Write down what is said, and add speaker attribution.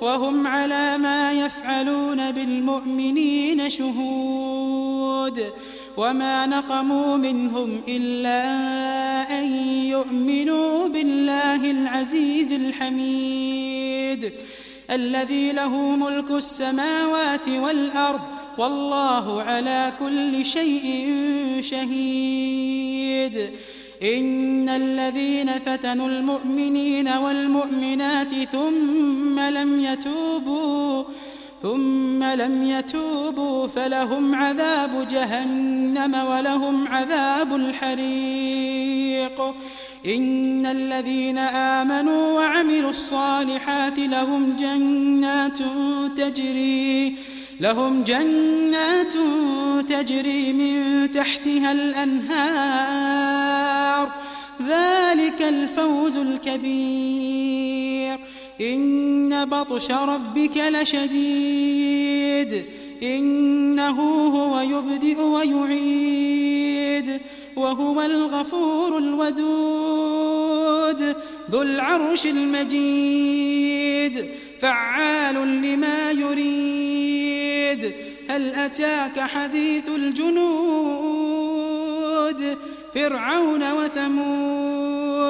Speaker 1: وهم على ما يفعلون بالمؤمنين شهود وما نقموا منهم إلا أن يؤمنوا بالله العزيز الحميد الذي له ملك السماوات والأرض والله على كل شيء شهيد إن الذين فتنوا المؤمنين والمؤمنات ثم لم يتوبوا ثم لم يتوبوا فلهم عذاب جهنم ولهم عذاب الحريق. إن الذين آمنوا وعملوا الصالحات لهم جنات تجري لهم جنات تجري من تحتها الأنهار. ذلك الفوز الكبير. إن بطش ربك لشديد إنه هو يبدئ ويعيد وهو الغفور الودود ذو العرش المجيد فعال لما يريد. هل أتاك حديث الجنود فرعون وثمود؟